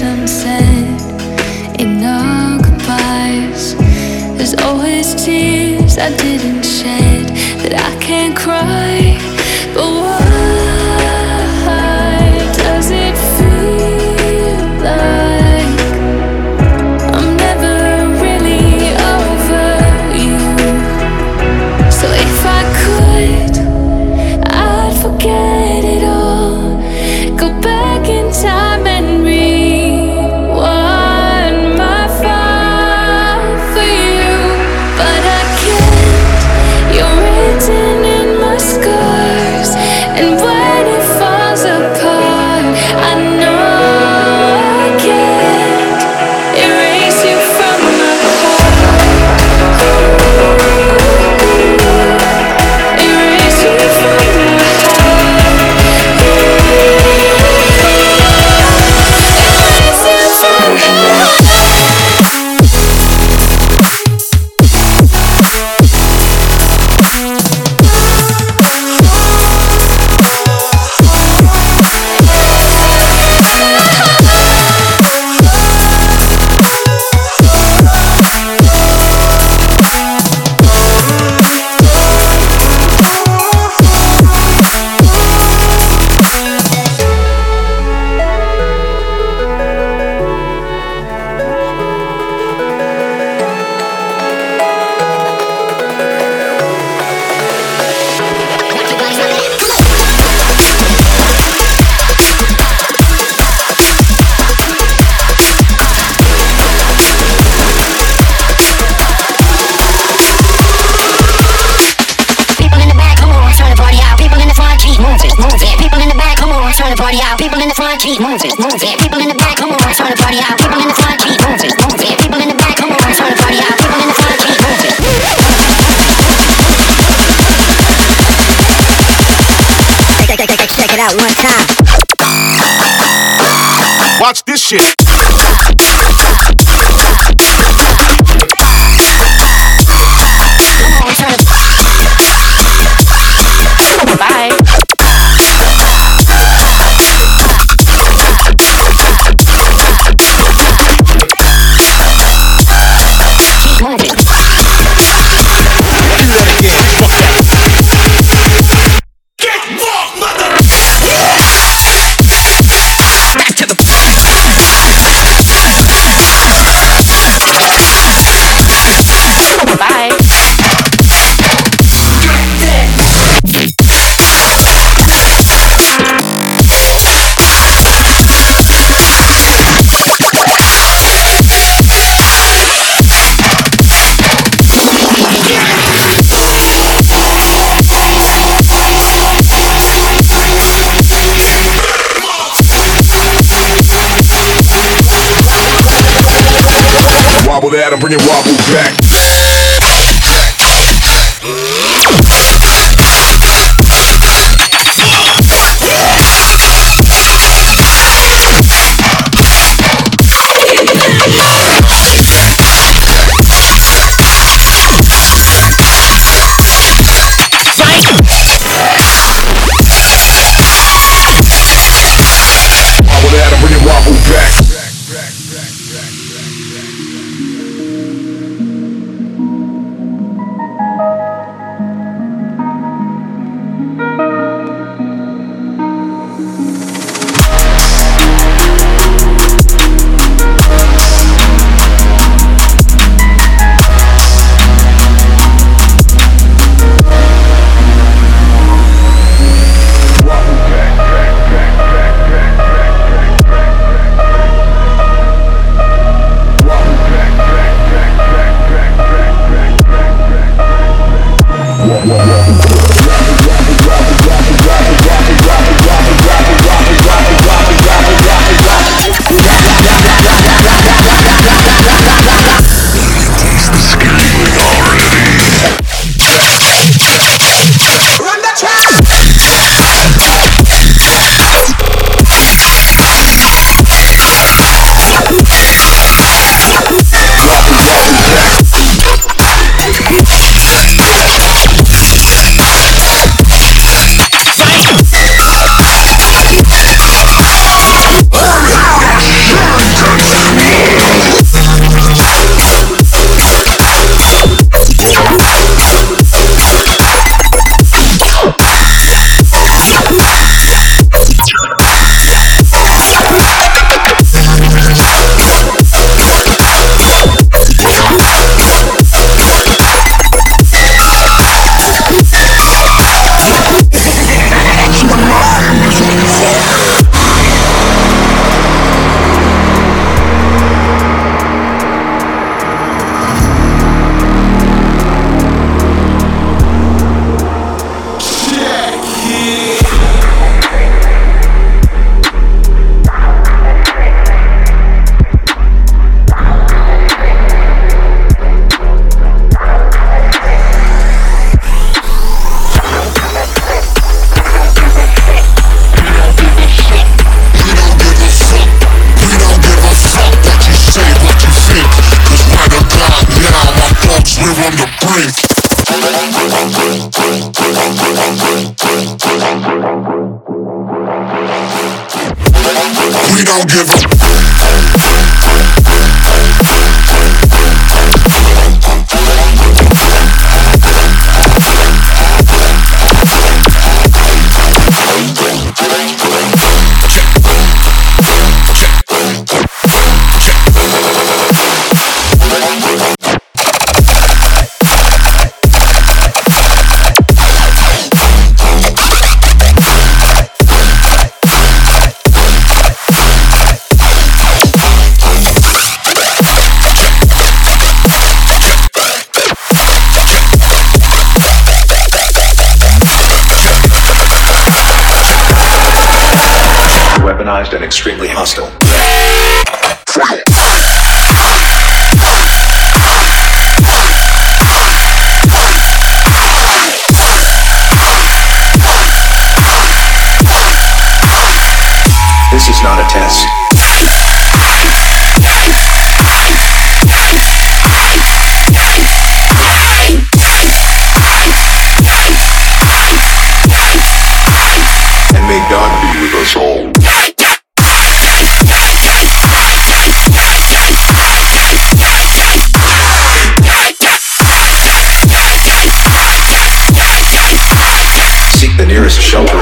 wisdom said in our goodbyes. There's always tears I didn't shed that I can't cry, but. this shit. Wobble that and bring it wobble back. Nearest shelter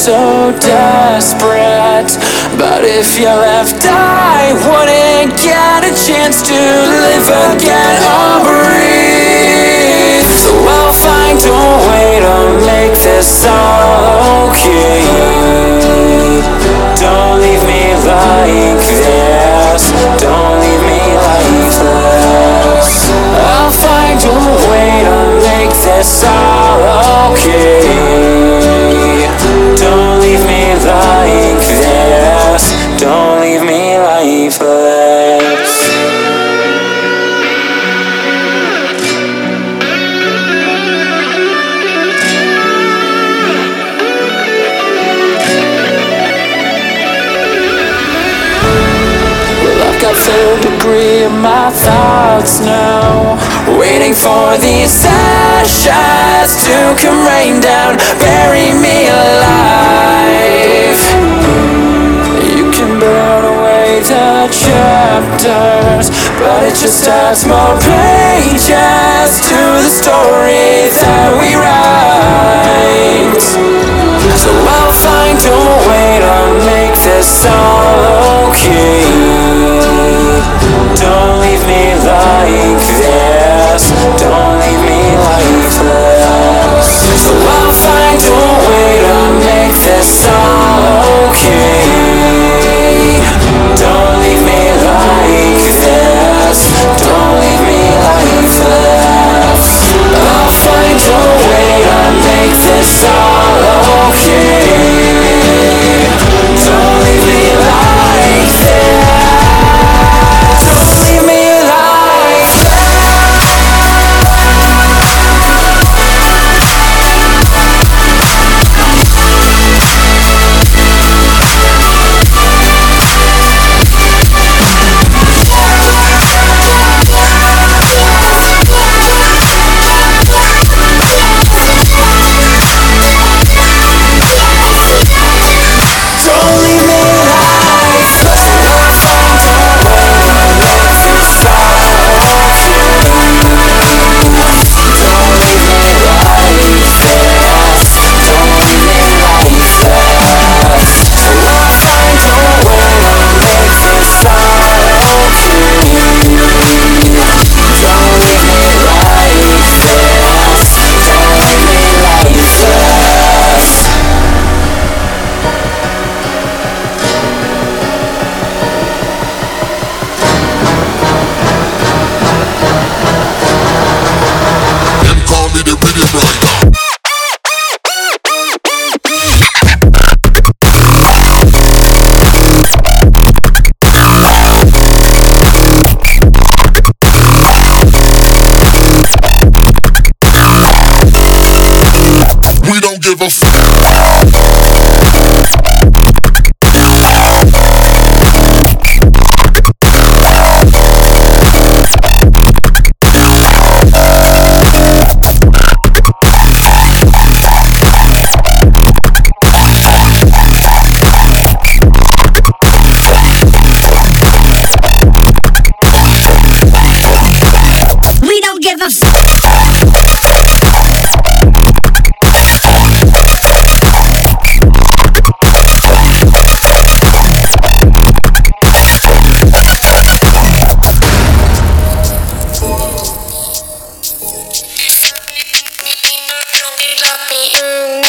so desperate, but if you left, I wouldn't get a chance to live again or breathe. So I'll find a way to make this all okay. Don't leave me like this. Don't leave me like this. I'll find a way to make this all okay. My thoughts now. Waiting for these ashes to come rain down, bury me alive. You can burn away the chapters, but it just adds more pages to the story that we write. So I'll find a way to make this all okay. Don't leave me like this. Don't leave me lifeless.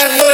Not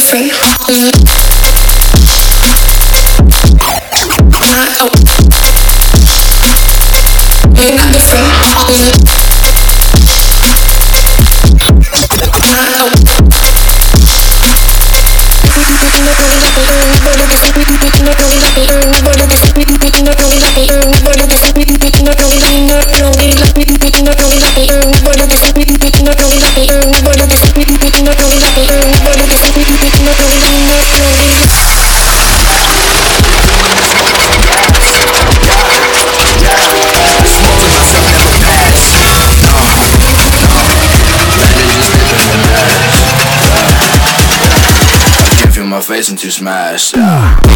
Not I'm too smashed. Yeah.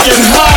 fucking high.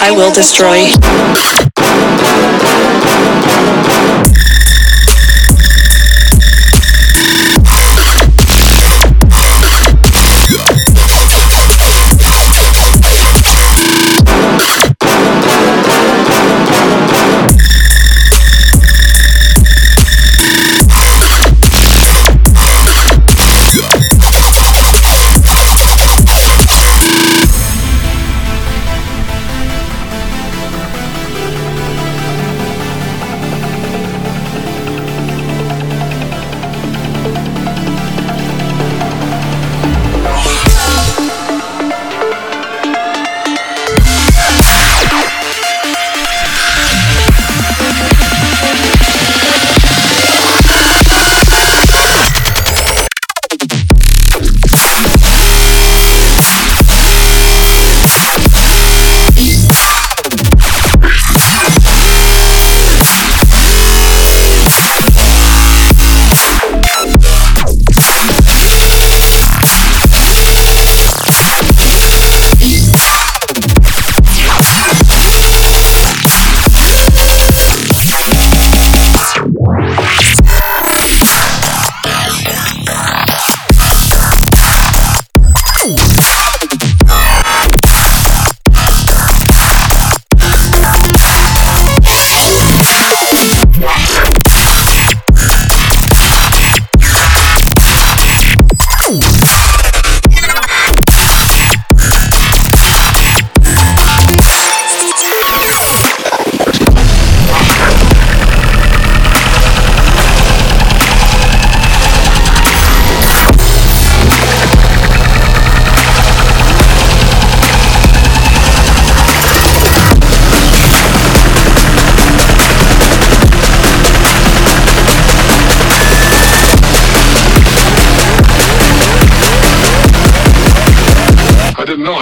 I will destroy.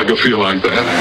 Didn't know I could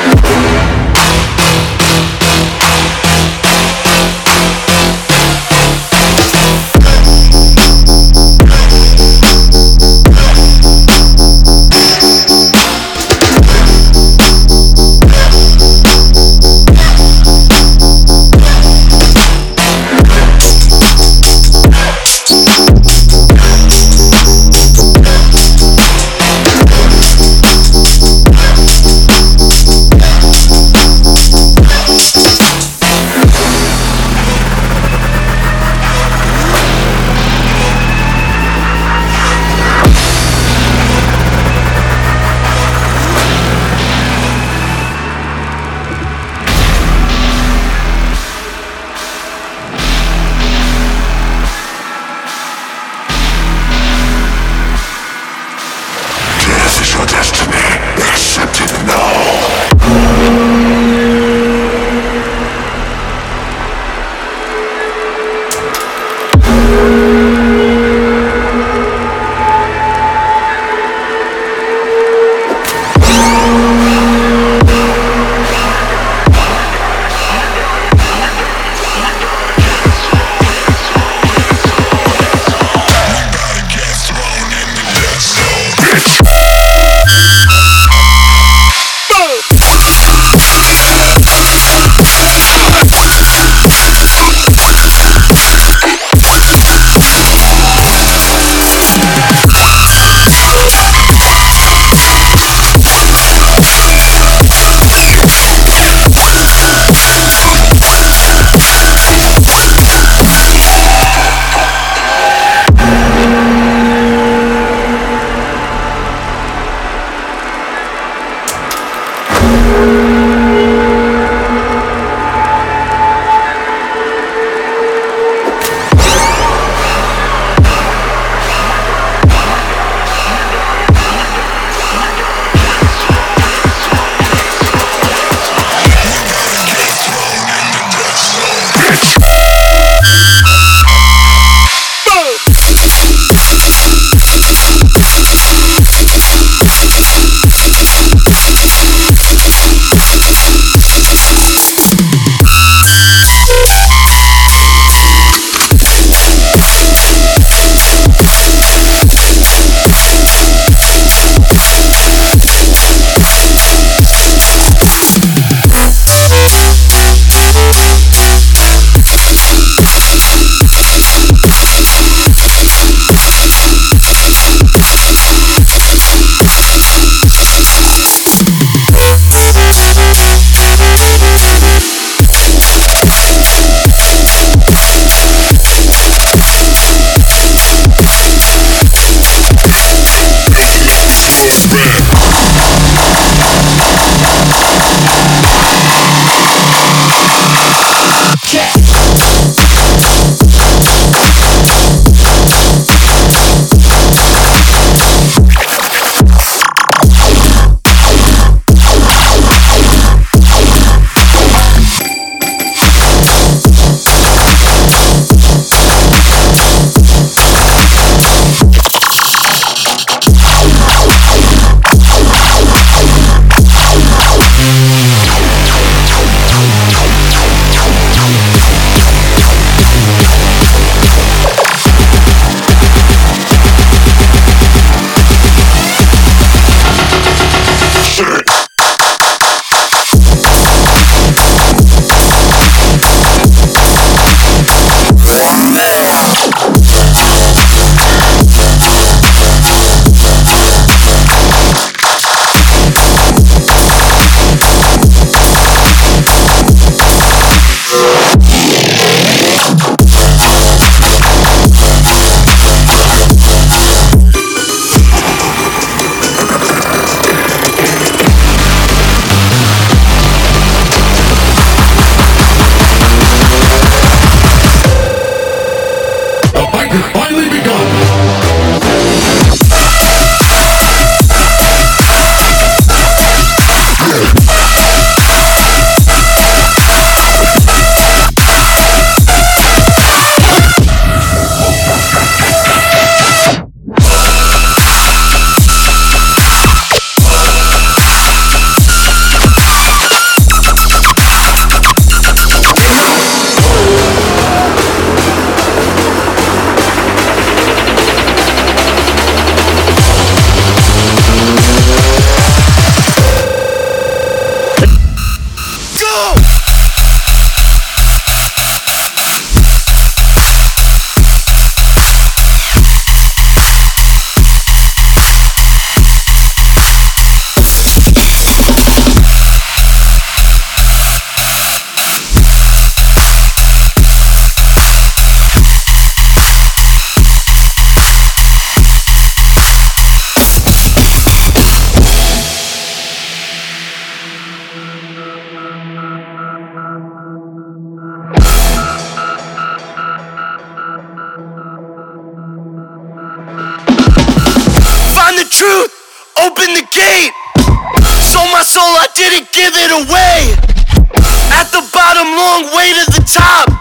long way to the top.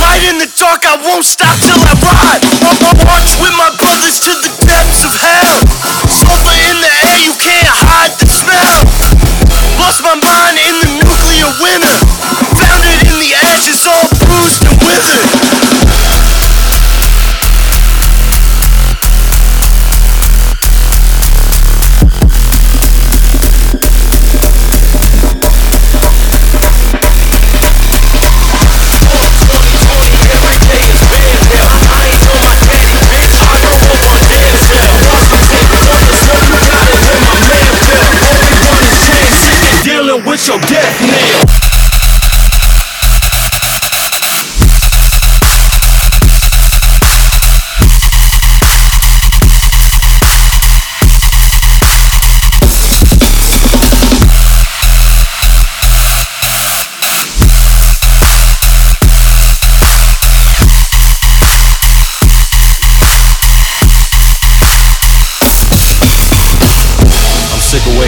Right in the dark, I won't stop till I ride. I March with my brothers to the depths of hell. Sulfur in the air, you can't hide the smell. Lost my mind in the nuclear winter. Found it in the ashes, all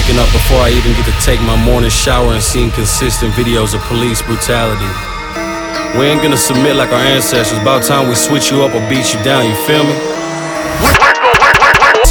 waking up before I even get to take my morning shower and seeing consistent videos of police brutality. We ain't gonna submit like our ancestors. About time we switch you up or beat you down, you feel me?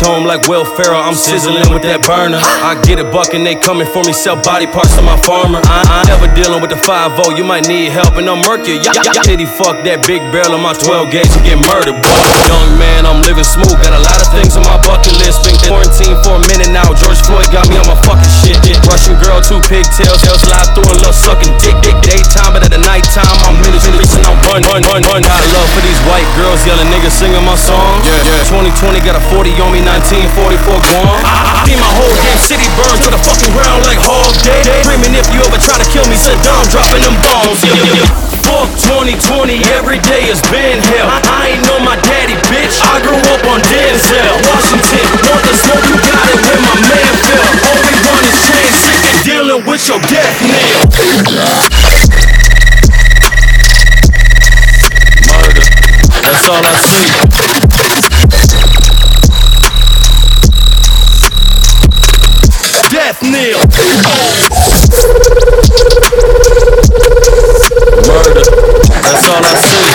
Home like Will Ferrell, I'm sizzling with that burner. I get a buck and they coming for me, sell body parts to my farmer. I I ain't never dealing with the 5 you might need help and I'm murky. Yeah, yeah, Titty fuck that big barrel on my 12 gauge and get murdered, boy. Young man, I'm living smooth, got a lot of things on my bucket list. Been quarantined for a minute now, George Floyd got me on my fucking shit. Russian girl, two pigtails, hell slide through a little sucking dick, dick, daytime, but at the nighttime, I'm ministry, and I'm run, run, run, run. Got love for these white girls, yelling niggas singing my songs. Yeah, yeah. 2020 got a 40 on me, 1944 Guam. See my whole damn city burn to the fucking ground like hog day. Dreaming if you ever try to kill me, Saddam dropping them bombs. Yeah, yeah, yeah. Fuck 2020, every day has been hell. I, I ain't know my daddy, bitch. I grew up on Denzel, Washington. Want the smoke, you got it where my man fell. We run is chain, sick and dealing with your death nail. Murder, that's all I see. That's all I see.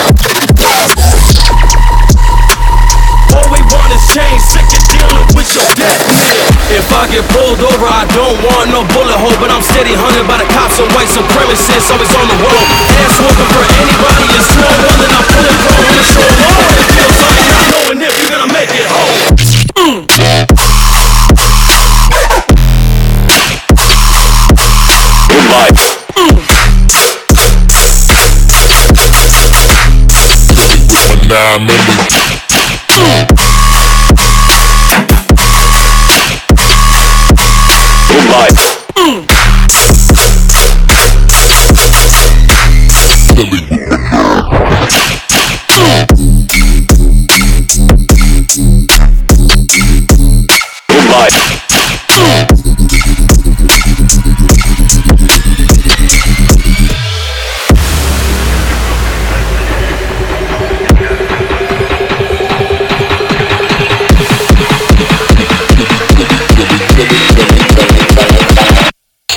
All we want is change, sick of dealing with your death kneel. If I get pulled over, I don't want no bullet hole, but I'm steady hunted by the cops and white supremacists, always on the road. Ass whooping for anybody is small one that I pull it from on the shore. It feels like not knowing if you're gonna make it home. Nah, remember.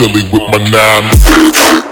Philly with my nine.